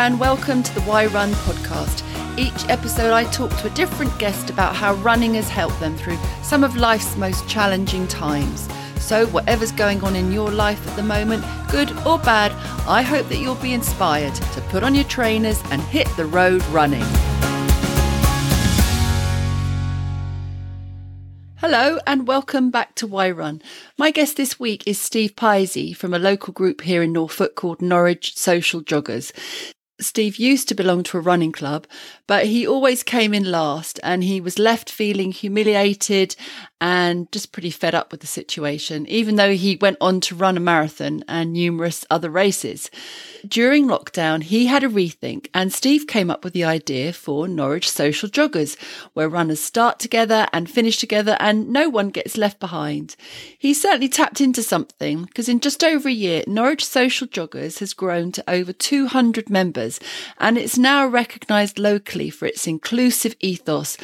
and welcome to the Why Run podcast. Each episode, I talk to a different guest about how running has helped them through some of life's most challenging times. So, whatever's going on in your life at the moment, good or bad, I hope that you'll be inspired to put on your trainers and hit the road running. Hello and welcome back to Why Run. My guest this week is Steve Pisey from a local group here in Norfolk called Norwich Social Joggers. Steve used to belong to a running club, but he always came in last and he was left feeling humiliated and just pretty fed up with the situation, even though he went on to run a marathon and numerous other races. During lockdown, he had a rethink and Steve came up with the idea for Norwich Social Joggers, where runners start together and finish together and no one gets left behind. He certainly tapped into something because in just over a year, Norwich Social Joggers has grown to over 200 members and it's now recognised locally for its inclusive ethos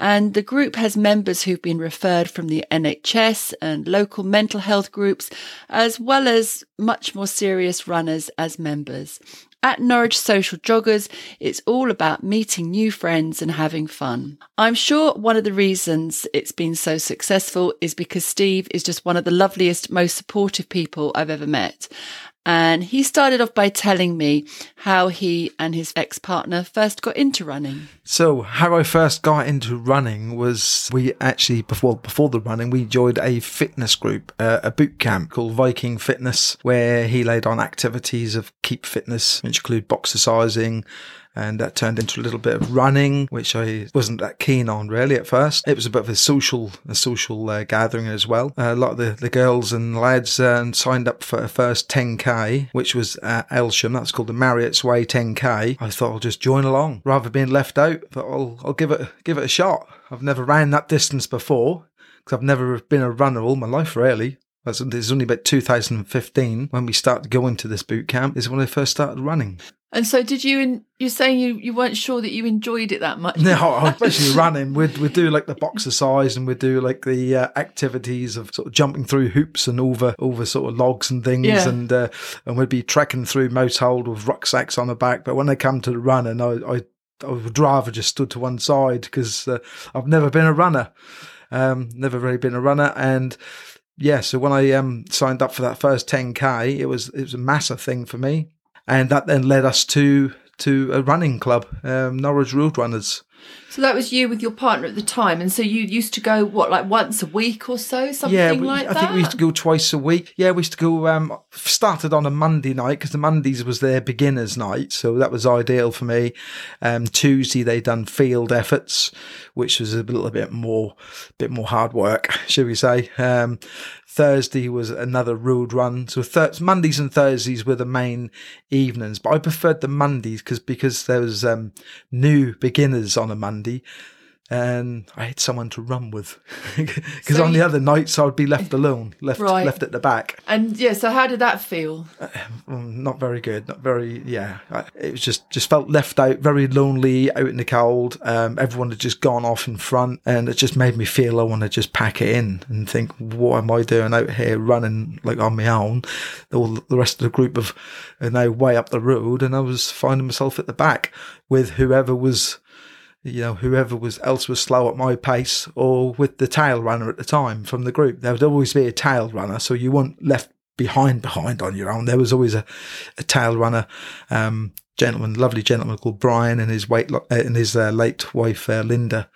and the group has members who've been referred from the NHS and local mental health groups, as well as much more serious runners as members. At Norwich Social Joggers, it's all about meeting new friends and having fun. I'm sure one of the reasons it's been so successful is because Steve is just one of the loveliest, most supportive people I've ever met. And he started off by telling me how he and his ex partner first got into running. So, how I first got into running was we actually, before, before the running, we joined a fitness group, uh, a boot camp called Viking Fitness, where he laid on activities of keep fitness, which include boxercising, and that turned into a little bit of running, which I wasn't that keen on really at first. It was a bit of a social, a social uh, gathering as well. Uh, a lot of the, the girls and lads uh, signed up for a first 10k, which was at Aylsham. That's called the Marriott's Way 10k. I thought I'll just join along rather than being left out. But I'll, I'll give it, give it a shot. I've never ran that distance before because I've never been a runner all my life really. It's only about 2015 when we started going to this boot camp is when I first started running. And so, did you? you're saying you, you weren't sure that you enjoyed it that much. No, especially running. We'd we'd do like the boxercise and we'd do like the uh, activities of sort of jumping through hoops and over over sort of logs and things, Yeah. and uh, and we'd be trekking through Mousehold with rucksacks on the back. But when they come to the running, I I, I would rather just stood to one side because uh, I've never been a runner, um, never really been a runner, and yeah. So when I um signed up for that first 10k, it was it was a massive thing for me and that then led us to to a running club, um, Norwich Road Runners. So that was you with your partner at the time, and so you used to go what, like once a week or so, something yeah, we, like I that. I think we used to go twice a week. Yeah, we used to go. Um, started on a Monday night because the Mondays was their beginners' night, so that was ideal for me. Um, Tuesday they done field efforts, which was a little bit more, bit more hard work, should we say? Um, Thursday was another road run. So th- Mondays and Thursdays were the main evenings, but I preferred the Mondays because because there was um, new beginners on a Monday. And I had someone to run with because So on the other nights I'd be left alone, left Right. left at the back. and yeah, so how did that feel? Mm, Not very good. Not very. Yeah, I- it was just just felt left out, very lonely, out in the cold. Um, everyone had just gone off in front, and it just made me feel I want to just pack it in and think, what am I doing out here running like on my own? All the rest of the group of are now way up the road, and I was finding myself at the back with whoever was. You know, whoever was else was slow at my pace, or with the tail runner at the time from the group. There would always be a tail runner, so you weren't left behind behind on your own. There was always a, a tail runner, um, gentleman, lovely gentleman called Brian, and his uh, and his uh, late wife uh, Linda.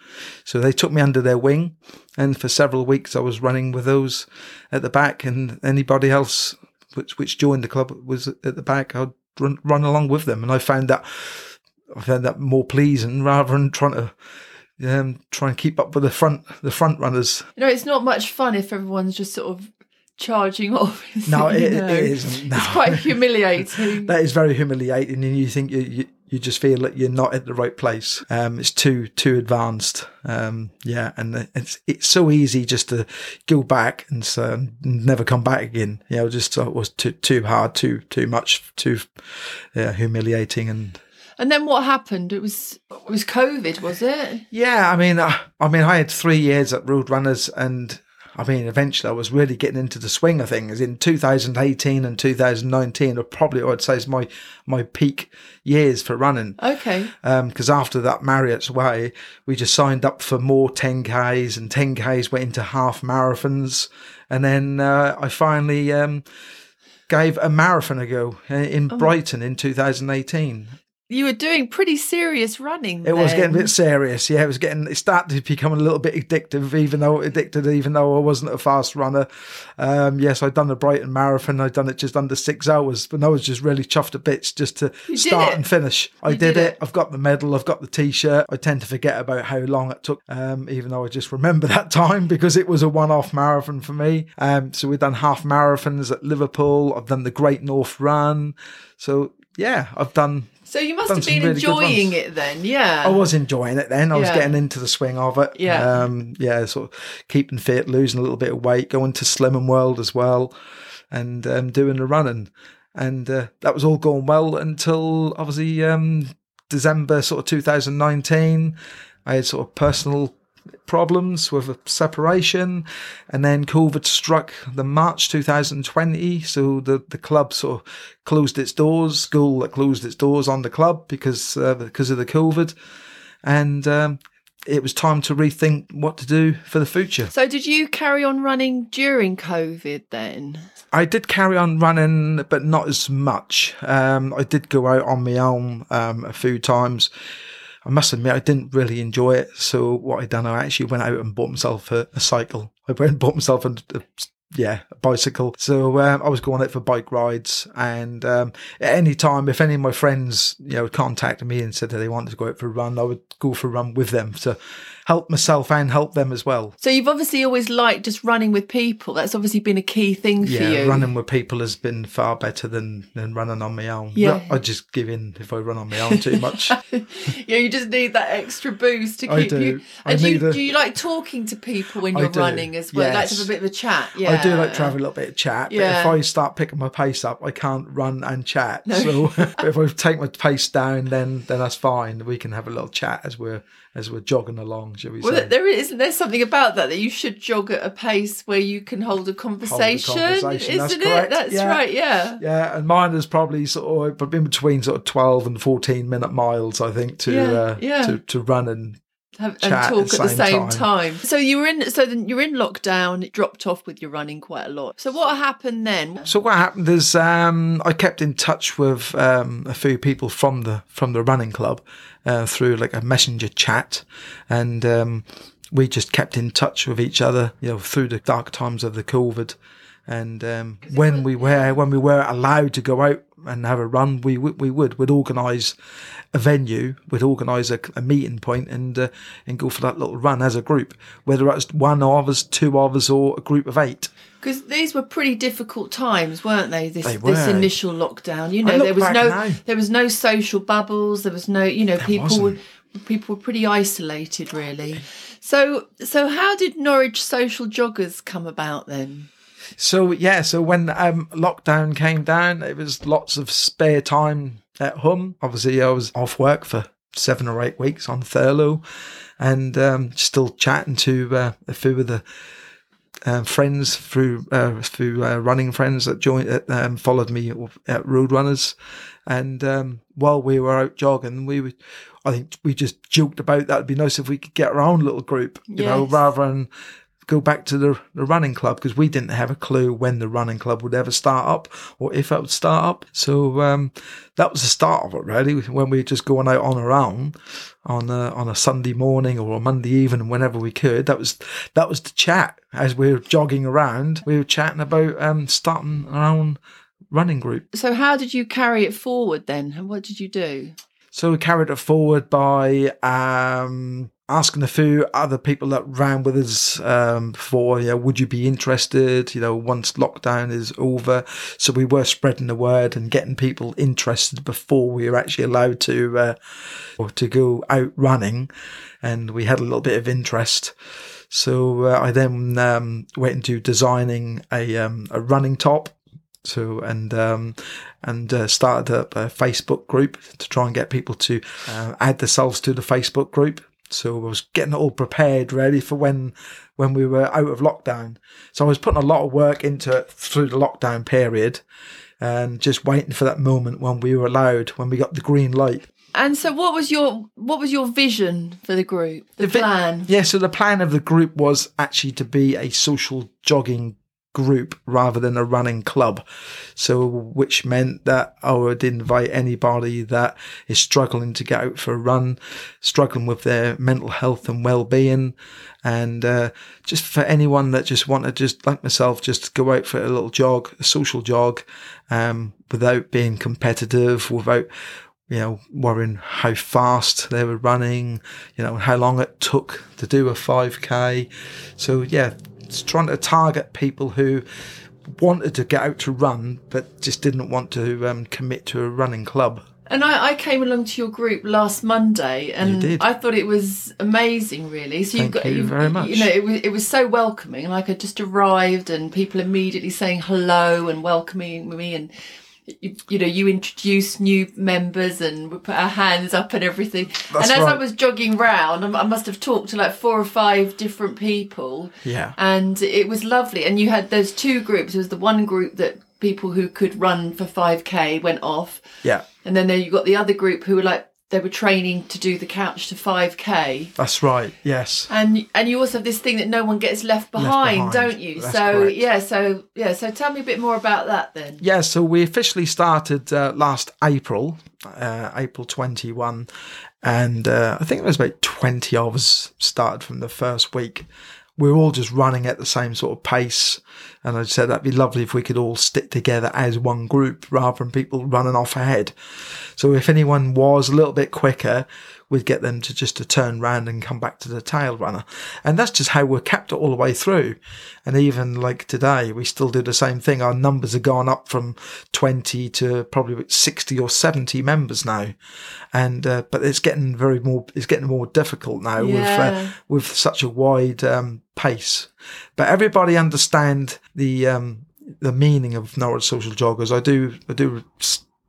So they took me under their wing, and for several weeks I was running with those at the back, and anybody else which which joined the club was at the back. I'd run, run along with them, and I found that I found that more pleasing rather than trying to. Um, try and keep up with the front, the front runners. You know, it's not much fun if everyone's just sort of charging off. No, it, it isn't. No. It's quite humiliating. that is very humiliating, and you think you, you you just feel that you're not at the right place. Um, it's too too advanced. Um, yeah, and it's it's so easy just to go back and so, never come back again. You know, just it was too too hard, too too much, too yeah, humiliating, and and then what happened? It was it was COVID, was it? yeah. I mean, I, I mean, I had three years at Road Runners, and I mean, eventually I was really getting into the swing of things. In 2018 and 2019 are probably, I'd say, is my my peak years for running. Okay. Because um, after that Marriott's Way, we just signed up for more 10Ks and 10Ks went into half marathons. And then uh, I finally um, gave a marathon a go in oh. Brighton in 2018 you were doing pretty serious running. It then. was getting a bit serious. Yeah, it was getting. It started to become a little bit addictive, even though addicted, even though I wasn't a fast runner. Um, yes, I'd done the Brighton Marathon. I'd done it just under six hours, but I was just really chuffed to bits just to you start and finish. I did, did it. it. I've got the medal. I've got the T-shirt. I tend to forget about how long it took, um, even though I just remember that time because it was a one-off marathon for me. Um, so we've done half marathons at Liverpool. I've done the Great North Run. So yeah, I've done so you must have been really enjoying it then, yeah. I was enjoying it then. I was Yeah. getting into the swing of it. Yeah. Um, yeah, sort of keeping fit, losing a little bit of weight, going to Slimming World as well, and um, doing the running. And uh, that was all going well until obviously um, December sort of 2019. I had sort of personal problems with a separation and then COVID struck the March 2020 so the the club sort of closed its doors school that closed its doors on the club because uh, because of the COVID and um, it was time to rethink what to do for the future. So did you carry on running during COVID then? I did carry on running, but not as much. Um, I did go out on my own um, a few times. I must admit, I didn't really enjoy it. So what I done, I actually went out and bought myself a, a cycle. I went and bought myself a, a yeah, a bicycle. So um, I was going out for bike rides, and um, at any time, if any of my friends, you know, contacted me and said that they wanted to go out for a run, I would go for a run with them. So help myself and help them as well. So you've obviously always liked just running with people. That's obviously been a key thing for you. yeah, running with people has been far better than, than running on my own. Yeah. I just give in if I run on my own too much. yeah, you just need that extra boost to keep you. I And do you, a- do you like talking to people when you're running as well? Like to have a bit of a chat. Yeah, I do like to have a little bit of chat, but if I start picking my pace up, I can't run and chat. No. So if I take my pace down, then then that's fine. We can have a little chat as we're as we're jogging along, shall we Well, say? there isn't there something about that that you should jog at a pace where you can hold a conversation, conversation, isn't it? That's yeah. right. Yeah. Yeah, and mine is probably sort of in between sort of twelve and fourteen minute miles, I think, to Yeah, uh, yeah. to to run and Have, and talk at the same, time. time. So you were in. So then you're in lockdown. It dropped off with your running quite a lot. So what happened then? So what happened is um, I kept in touch with um, a few people from the from the running club uh, through like a messenger chat, and um, we just kept in touch with each other, you know, through the dark times of the COVID. And um, when we were when we were allowed to go out and have a run, we would we would would organise a venue, we'd organise a, a meeting point and uh, and go for that little run as a group, whether it was one of us, two of us, or a group of eight. Because these were pretty difficult times, weren't they? This They this initial lockdown. You know, there was no now. there was no social bubbles. There was no you know people wasn't. were people were pretty isolated really. So so how did Norwich social joggers come about then? So yeah, so when um, lockdown came down, it was lots of spare time at home. Obviously, I was off work for seven or eight weeks on furlough, and um, still chatting to uh, a few of the uh, friends through uh, through uh, running friends that joined that um, followed me at Road Runners, and um, while we were out jogging, we would. I think we just joked about that. It'd be nice if we could get our own little group, you know, rather than go back to the, the running club because we didn't have a clue when the running club would ever start up or if it would start up. So um, that was the start of it, really. When we were just going out on our own on a, on a Sunday morning or a Monday evening, whenever we could. That was that was the chat as we were jogging around. We were chatting about um, starting our own running group. So how did you carry it forward then? And what did you do? So we carried it forward by um, asking a few other people that ran with us um, before, you know, would you be interested, you know, once lockdown is over. So we were spreading the word and getting people interested before we were actually allowed to, uh, to go out running. And we had a little bit of interest. So uh, I then um, went into designing a, um, a running top. So and um, and uh, started up a Facebook group to try and get people to uh, add themselves to the Facebook group. So I was getting it all prepared, ready for when when we were out of lockdown. So I was putting a lot of work into it through the lockdown period and just waiting for that moment when we were allowed, when we got the green light. And so, what was your what was your vision for the group? The, vi- plan? Yeah, so the plan of the group was actually to be a social jogging group rather than a running club. So, which meant that I would invite anybody that is struggling to get out for a run, struggling with their mental health and well-being, and uh, just for anyone that just want to just like myself, just go out for a little jog, a social jog, um, without being competitive, without you know, worrying how fast they were running, you know, how long it took to do a 5k. So yeah, trying to target people who wanted to get out to run but just didn't want to um, commit to a running club. And I, I, came along to your group last Monday, and I thought it was amazing, really. So Thank you got you very much. You know, it was it was so welcoming. Like I just arrived, and people immediately saying hello and welcoming me, and you, you, know, you introduce new members and we put our hands up and everything. That's and as right. I was jogging round, I must have talked to like four or five different people. Yeah. And it was lovely. And you had those two groups. There was the one group that people who could run for 5K went off. Yeah. And then there you got the other group who were like they were training to do the couch to 5k that's right yes. And and you also have this thing that no one gets left behind, left behind. don't you? That's so correct. yeah so yeah so tell me a bit more about that then. Yeah so we officially started uh, last april uh, april 21 and uh, i think there was about 20 of us started from the first week we are all just running at the same sort of pace. And I said that'd be lovely if we could all stick together as one group rather than people running off ahead. So if anyone was a little bit quicker, we'd get them to just to turn round and come back to the tail runner. And that's just how we're kept all the way through. And even like today, we still do the same thing. Our numbers have gone up from 20 to probably 60 or 70 members now. And, uh, but it's getting very more, it's getting more difficult now yeah. with, uh, with such a wide, um, pace. But everybody understand the, um, the meaning of Norwich social joggers. I do, I do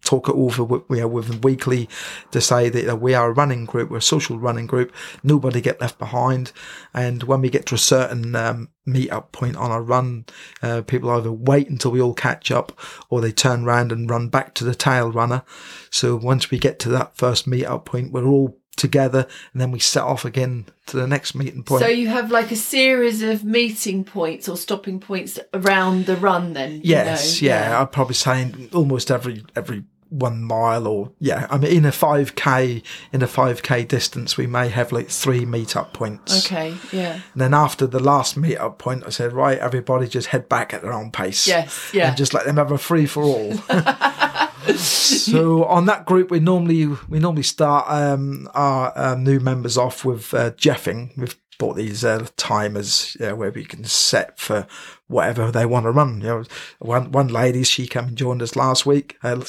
talk it over with, you know, with them weekly to say that we are a running group, we're a social running group, nobody get left behind. And when we get to a certain um, meet up point on a run, uh, people either wait until we all catch up or they turn around and run back to the tail runner. So once we get to that first meet up point, we're all together and then we set off again to the next meeting point. So you have like a series of meeting points or stopping points around the run then? Yes, you know? yeah, yeah. I'd probably say almost every every one mile or yeah i mean in a 5k in a 5k distance we may have like three meetup points. Okay yeah. And then after the last meetup point i said right everybody just head back at their own pace yes yeah. and just let them have a free for all. So on that group we normally we normally start um, our um, new members off with uh, jeffing with bought these uh, timers you know, where we can set for whatever they want to run. You know, one one lady she came and joined us last week, uh,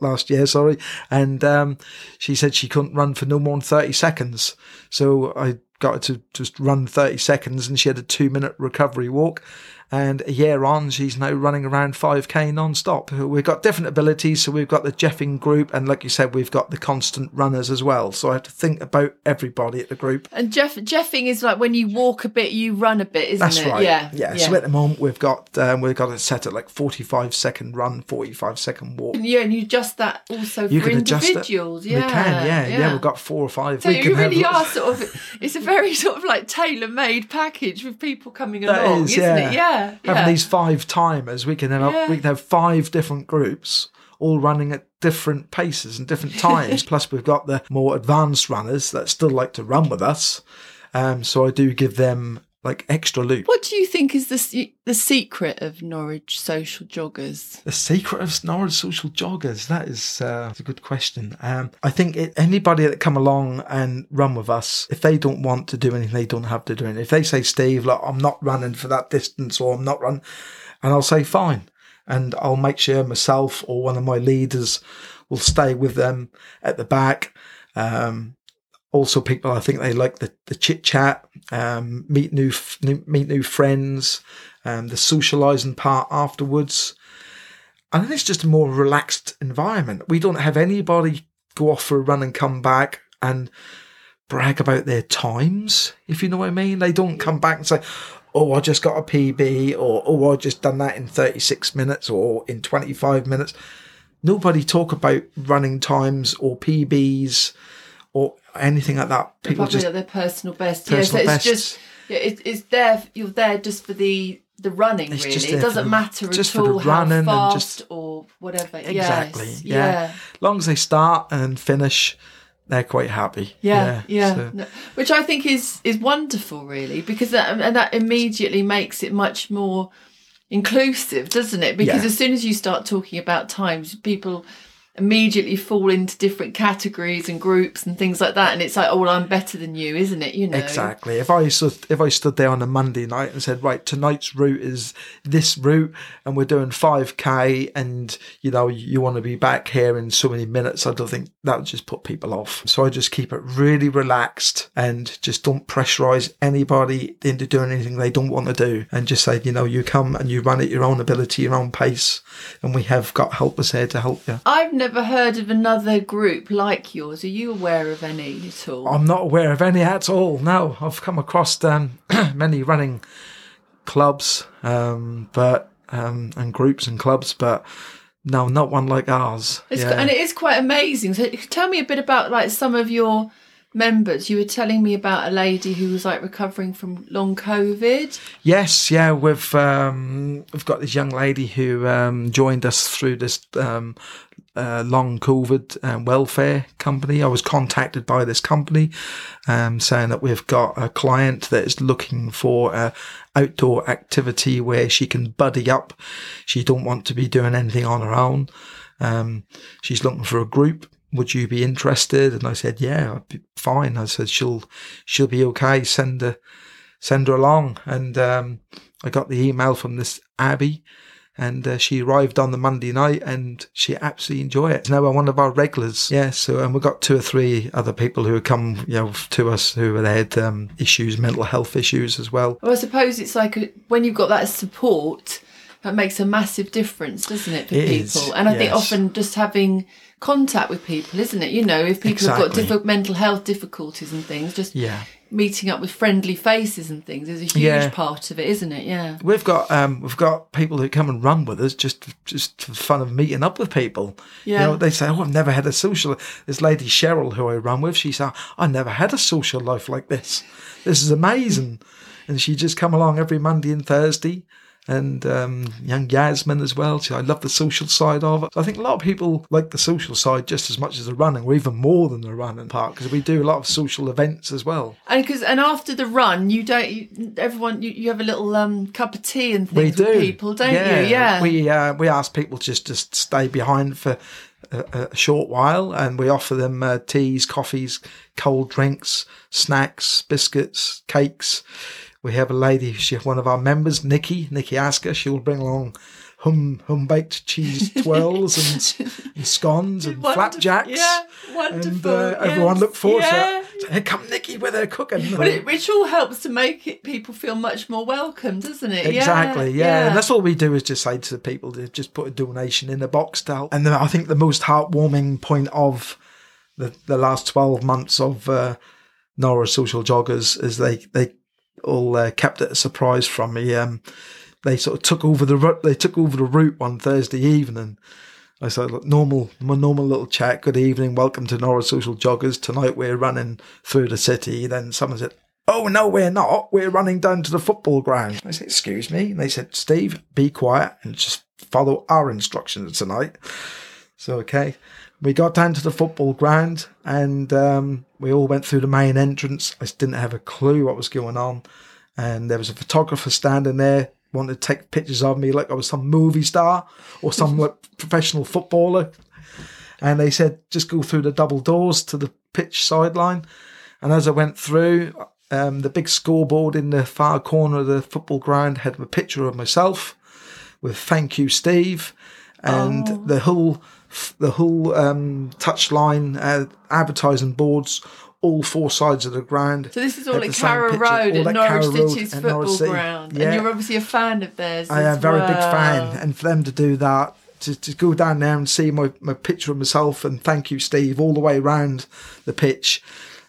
last year, sorry, and um, she said she couldn't run for no more than thirty seconds. So I got her to just run thirty seconds, and she had a two minute recovery walk. And a year on, she's now running around 5k non-stop. We've got different abilities. So we've got the Jeffing group. And like you said, we've got the constant runners as well. So I have to think about everybody at the group. And Jeff, Jeffing is like when you walk a bit, you run a bit, isn't That's it? right. Yeah. yeah. So at the moment, we've got, um, we've got it set at like 45 second run, 45 second walk. Yeah. And you adjust that also you for individuals. Yeah. We can. Yeah, yeah. Yeah. We've got four or five. So we you really are sort of, it's a very sort of like tailor made package with people coming along, is, isn't yeah. it? Yeah. Having yeah. these five timers, we can have Yeah. we can have five different groups all running at different paces and different times. Plus, we've got the more advanced runners that still like to run with us. Um, so I do give them like extra loop. What do you think is the the secret of Norwich social joggers? The secret of Norwich social joggers? That is uh, a good question. Um, I think it, anybody that come along and run with us, if they don't want to do anything, they don't have to do anything. If they say, Steve, look, I'm not running for that distance or I'm not running, and I'll say, fine. And I'll make sure myself or one of my leaders will stay with them at the back. Um, also people I think they like the, the chit chat, um, meet new, f- new meet new friends, um, the socializing part afterwards. And then it's just a more relaxed environment. We don't have anybody go off for a run and come back and brag about their times, if you know what I mean. They don't come back and say, oh, I just got a PB or, oh, I just done that in 36 minutes or in 25 minutes. Nobody talk about running times or PBs or anything like that. People Probably just, at their personal best. Personal yeah, so it's bests. just yeah, it, it's there. You're there just for the the running. It's really, it doesn't the- matter at all how fast just- or whatever. exactly. Yes, yeah. yeah. Long as they start and finish, they're quite happy. Yeah, yeah, so- No, which I think is is wonderful, really, because that and that immediately makes it much more inclusive, doesn't it? Because Yeah. as soon as you start talking about times, people immediately fall into different categories and groups and things like that, and it's like, oh, well, I'm better than you, isn't it? You know, Exactly. If I stood, if I stood there on a Monday night and said, right, tonight's route is this route, and we're doing five k, and you know you want to be back here in so many minutes, I don't think that would just put people off. So I just keep it really relaxed and just don't pressurize anybody into doing anything they don't want to do, and just say, you know, you come and you run at your own ability, your own pace, and we have got helpers here to help you. I've never heard of another group like yours. Are you aware of any at all? I'm not aware of any at all. No, I've come across um, many running clubs, um, but um, and groups and clubs, but no, not one like ours. It's, yeah. And it is quite amazing. So tell me a bit about like some of your members. You were telling me about a lady who was like recovering from long COVID. Yes, yeah, we've um, we've got this young lady who um, joined us through this um, uh, long COVID um, welfare company. I was contacted by this company um, saying that we've got a client that is looking for a outdoor activity where she can buddy up. She don't want to be doing anything on her own. Um, she's looking for a group. Would you be interested? And I said, yeah, fine. I said, she'll, she'll be okay. Send her, send her along. And, um, I got the email from this Abby and uh, she arrived on the Monday night and she absolutely enjoyed it. Now we're one of our regulars. Yeah. So, and we've got two or three other people who have come, you know, to us who have had, um, issues, mental health issues as well. Well, I suppose it's like a, when you've got that support, that makes a massive difference, doesn't it, for It people? is, and I think often just having contact with people, isn't it? You know, if people have got Exactly. different mental health difficulties and things, just Yeah. Meeting up with friendly faces and things is a huge Yeah. part of it, isn't it? Yeah. We've got um, we've got people who come and run with us just just for the fun of meeting up with people. Yeah. You know, they say, "Oh, I've never had a social." This lady Cheryl, who I run with, she said, "I never had a social life like this. This is amazing." and she just come along every Monday and Thursday. And um, young Yasmin as well. She, I love the social side of it. I think a lot of people like the social side just as much as the running, or even more than the running part, because we do a lot of social events as well. And because and after the run, you don't. You, everyone, you, you have a little um, cup of tea and We things do. with people, don't you? Yeah. We uh, we ask people just to stay behind for a, a short while, and we offer them uh, teas, coffees, cold drinks, snacks, biscuits, cakes. We have a lady, she one of our members, Nikki, Nikki Asker. She'll bring along hum hum baked cheese twirls and, and scones and Wonderful. flapjacks. Yeah, And wonderful. uh, everyone yes, look forward yeah. to it. Here come Nikki with her cooking. But it, which all helps to make it, people feel much more welcome, doesn't it? Yeah, Exactly, yeah. And that's all we do is just say to people to just put a donation in the box to help. And then I think the most heartwarming point of the, the last 12 months of uh, Norwich Social Joggers is they, they all uh, kept it a surprise from me. Um, they sort of took over the they took over the route one Thursday evening. I said, look, normal, my normal little chat. Good evening. Welcome to Norwich Social Joggers. Tonight we're running through the city. Then someone said, Oh, no, we're not. We're running down to the football ground. I said, Excuse me. And they said, Steve, be quiet and just follow our instructions tonight. So, okay. We got down to the football ground and um, we all went through the main entrance. I didn't have a clue what was going on. And there was a photographer standing there, wanted to take pictures of me like I was some movie star or some like, professional footballer. And they said, just go through the double doors to the pitch sideline. And as I went through, um, the big scoreboard in the far corner of the football ground had a picture of myself with "Thank you, Steve," and Oh. the whole the whole um, touchline uh, advertising boards. All four sides of the ground. So this is all at Carrow Road at Norwich City's and football Norwich City. ground, Yeah. and you're obviously a fan of theirs. I am a very big fan, and for them to do that, to, to go down there and see my, my picture of myself and thank you, Steve, all the way around the pitch,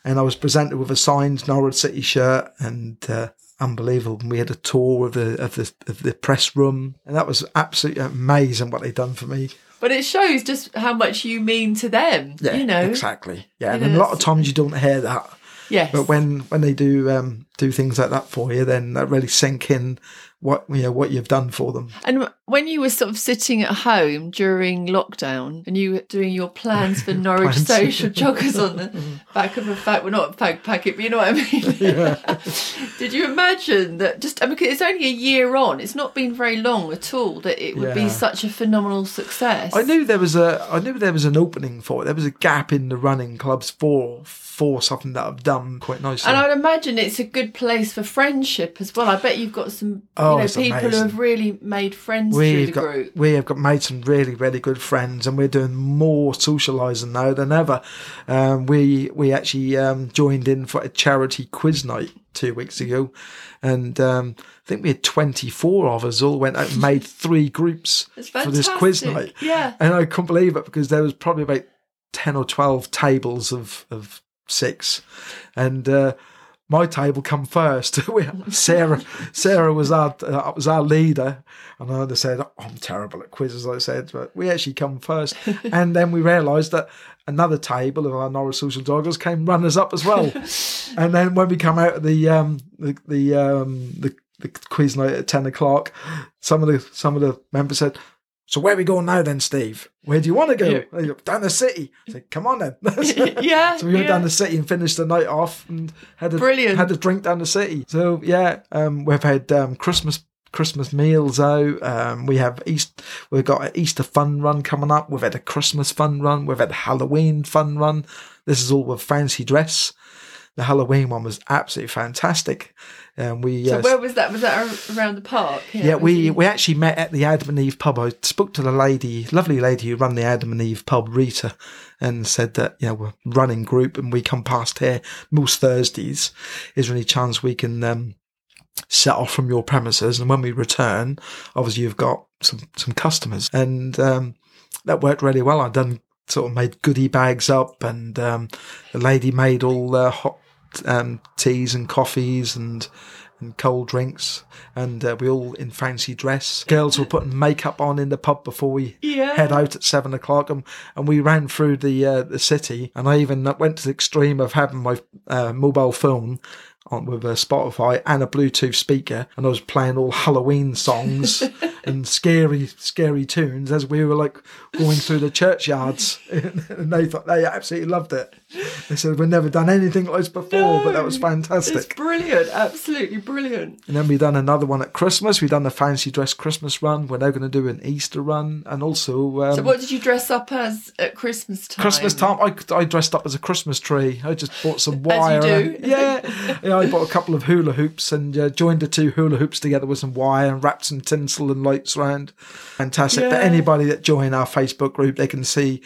and I was presented with a signed Norwich City shirt and. Uh, unbelievable. We had a tour of the of the of the press room, and that was absolutely amazing what they'd done for me. But it shows just how much you mean to them. Yeah, you know exactly. Yeah, and a lot of times you don't hear that, Yes. but when when they do um, do things like that for you, then that really sink in what you know what you've done for them. And when you were sort of sitting at home during lockdown and you were doing your plans for Norwich Plans. social joggers on the back of a fag, well, not a fag packet, but you know what I mean? Did you imagine that just, I mean, it's only a year on, it's not been very long at all, that it would be such a phenomenal success? I knew there was a I knew there was an opening for it. There was a gap in the running clubs for for something that I've done quite nicely. And I'd imagine it's a good place for friendship as well. I bet you've got some Oh, you know, people who have really made friends through We've the got group. we have got made some really really good friends, and we're doing more socialising now than ever. Um, we we actually um, joined in for a charity quiz night two weeks ago, and um, I think we had twenty four of us all went out and made three groups for this quiz night. Yeah. And I couldn't believe it because there was probably about ten or twelve tables of of six, and. Uh, my table come first. We- Sarah, Sarah was our uh, was our leader, and I said, oh, "I'm terrible at quizzes." I said, but we actually come first, and then we realised that another table of our Norwich Social Joggers came runners up as well. and then when we come out of the um the the um the, the quiz night at ten o'clock, some of the some of the members said. So where are we going now then, Steve? Where do you want to go? Yeah. Down the city. I said, come on then. yeah. So we went yeah. down the city and finished the night off and had a Brilliant. had a drink down the city. So yeah, um, we've had um, Christmas Christmas meals out. Um, we have East. We've got an Easter fun run coming up. We've had a Christmas fun run. We've had a Halloween fun run. This is all with fancy dress. The Halloween one was absolutely fantastic. And we So uh, where was that? Was that around the park? yeah, was we, we actually met at the Adam and Eve pub. I spoke to the lady, lovely lady who run the Adam and Eve pub, Rita, and said that, you know, we're running group and we come past here most Thursdays. Is there any chance we can um, set off from your premises? And when we return, obviously you've got some, some customers. And um, that worked really well. I'd done sort of made goodie bags up and um, the lady made all the hot um, teas and coffees and and cold drinks, and uh, we all in fancy dress. Girls were putting makeup on in the pub before we Yeah. head out at seven o'clock, and, and we ran through the uh, the city. And I even went to the extreme of having my uh, mobile phone on with a Spotify and a Bluetooth speaker, and I was playing all Halloween songs and scary, scary tunes as we were like going through the churchyards. and they thought they absolutely loved it. They said we've never done anything like this before, but that was It's fantastic. brilliant, absolutely brilliant. And then we done another one at Christmas. We done a fancy dress Christmas run. We're now going to do an Easter run, and also um, So what did you dress up as at Christmas time? Christmas time. I, I dressed up as a Christmas tree. I just bought some wire. and- yeah, yeah. I bought a couple of hula hoops and uh, joined the two hula hoops together with some wire and wrapped some tinsel and lights around. Fantastic. But anybody that join our Facebook group, they can see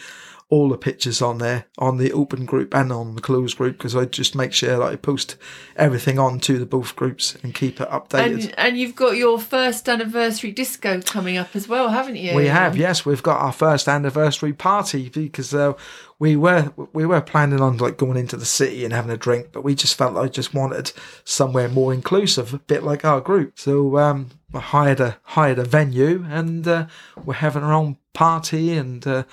all the pictures on there on the open group and on the closed group because I just make sure that I post everything onto the both groups and keep it updated. And and you've got your first anniversary disco coming up as well, haven't you? We have, yes, we've got our first anniversary party because uh, we were we were planning on like going into the city and having a drink, but we just felt like just wanted somewhere more inclusive, a bit like our group. So um, I hired a hired a venue and uh, we're having our own party and uh,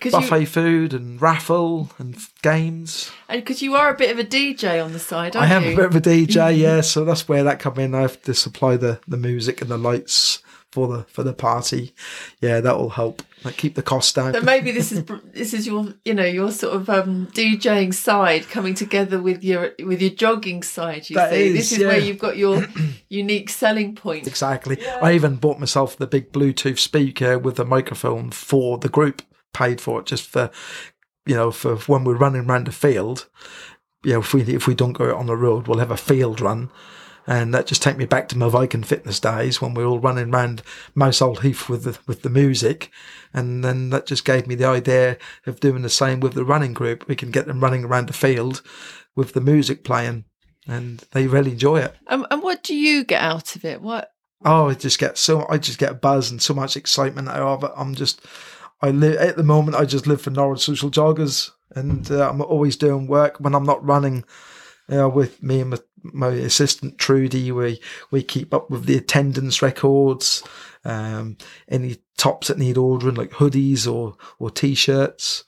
'Cause you- buffet food and raffle and f- games. And because you are a bit of a DJ on the side, I am you? a bit of a DJ, yeah, so that's where that come in. I have to supply the, the music and the lights for the for the party. Yeah, that will help. Like keep the cost down. But maybe this is this is your you know your sort of um, DJing side coming together with your with your jogging side. You That see, is, this is yeah. where you've got your unique selling point. Exactly. I even bought myself the big Bluetooth speaker with the microphone for the group. Paid for it just for, you know, for when we're running around the field. You know, if we if we don't go out on the road, we'll have a field run, and that just take me back to my Viking fitness days when we were all running around Mousehold Heath with the with the music, and then that just gave me the idea of doing the same with the running group. We can get them running around the field with the music playing, and they really enjoy it. And, and what do you get out of it? What Oh, I just get so I just get a buzz and so much excitement out of it. I'm just I live at the moment. I just live for Norwich Social Joggers. and uh, I'm always doing work when I'm not running. Uh, with me and my, my assistant Trudy, we we keep up with the attendance records, um, any tops that need ordering, like hoodies or or t-shirts.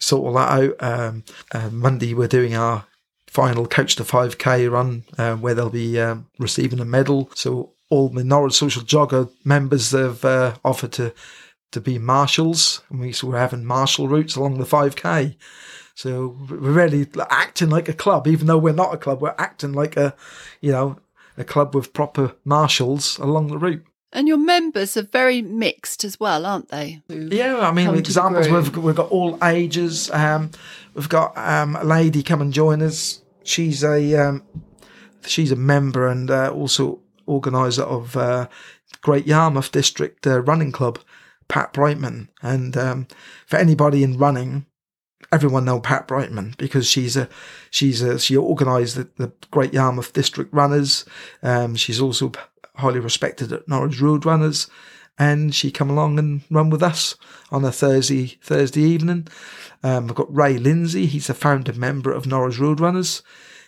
Sort all that out. Um, uh, Monday we're doing our final couch to 5k run uh, where they'll be um, receiving a medal. So all the Norwich Social Jogger members have uh, offered to to be marshals, and we so we're having marshal routes along the 5k. So we're really acting like a club, even though we're not a club. We're acting like a, you know, a club with proper marshals along the route. And your members are very mixed as well, aren't they? Yeah, I mean, come to the examples we've we've got all ages. Um, we've got um, a lady come and join us. She's a um, she's a member and uh, also organizer of uh, Great Yarmouth District uh, Running Club, Pat Brightman. And um, for anybody in running, everyone know Pat Brightman because she's a she's a she organised the, the Great Yarmouth District Runners. Um, she's also highly respected at Norwich Road Runners, and she come along and run with us on a Thursday Thursday evening. Um, I've got Ray Lindsay. He's a founder member of Norwich Road Runners.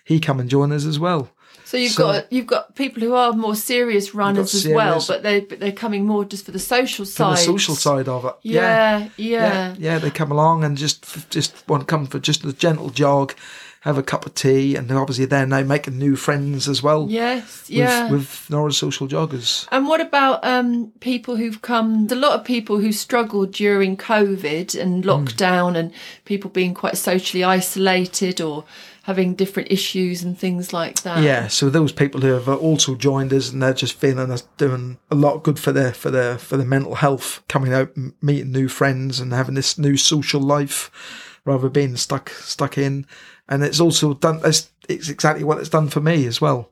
He come and join us as well. So you've So- got you've got people who are more serious runners as well, but they but they're coming more just for the social For side. the social side of it, Yeah, yeah. yeah, yeah, they come along and just just want to come for just a gentle jog, have a cup of tea, and obviously they're now making new friends as well. Yes, with, yeah. with Norwich social joggers. and what about um, people who've come? A lot of people who struggled during COVID Hmm. and lockdown, and people being quite socially isolated or having different issues and things like that. Yeah, so those people who have also joined us and they're just feeling us doing a lot of good for their for their for their mental health, coming out, meeting new friends, and having this new social life rather than being stuck stuck in. And it's also done. It's, it's exactly what it's done for me as well.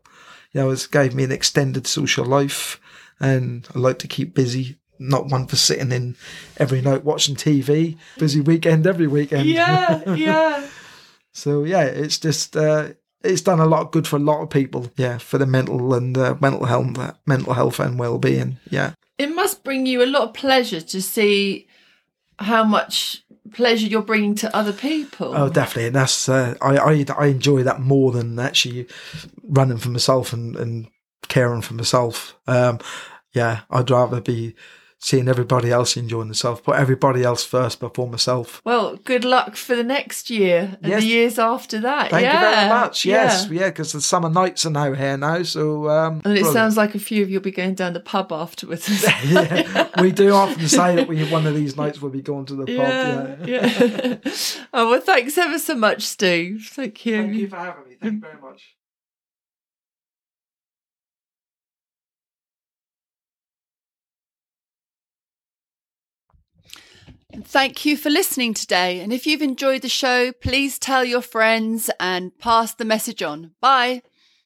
You know, it's gave me an extended social life, and I like to keep busy. Not one for sitting in every night watching TV. Busy weekend every weekend. yeah, yeah. So yeah, it's just uh, it's done a lot of good for a lot of people. Yeah, for the mental and uh, mental health, mental health and well being. Yeah, It must bring you a lot of pleasure to see how much pleasure you're bringing to other people. oh definitely, and that's uh, I, I I enjoy that more than actually running for myself and and caring for myself. Um, yeah, I'd rather be seeing everybody else enjoying themselves, put everybody else first before myself. Well, good luck for the next year and Yes. the years after that. Thank yeah, you very much. Yes, yeah. yeah, because the summer nights are now here now, so um, And it well, sounds like a few of you'll be going down the pub afterwards. yeah, we do often say that we one of these nights we'll be going to the pub. yeah, Yeah. yeah. oh well, thanks ever so much, Steve. Thank you. Thank you for having me. Thank you very much. And Thank you for listening today. And if you've enjoyed the show, please tell your friends and pass the message on. Bye.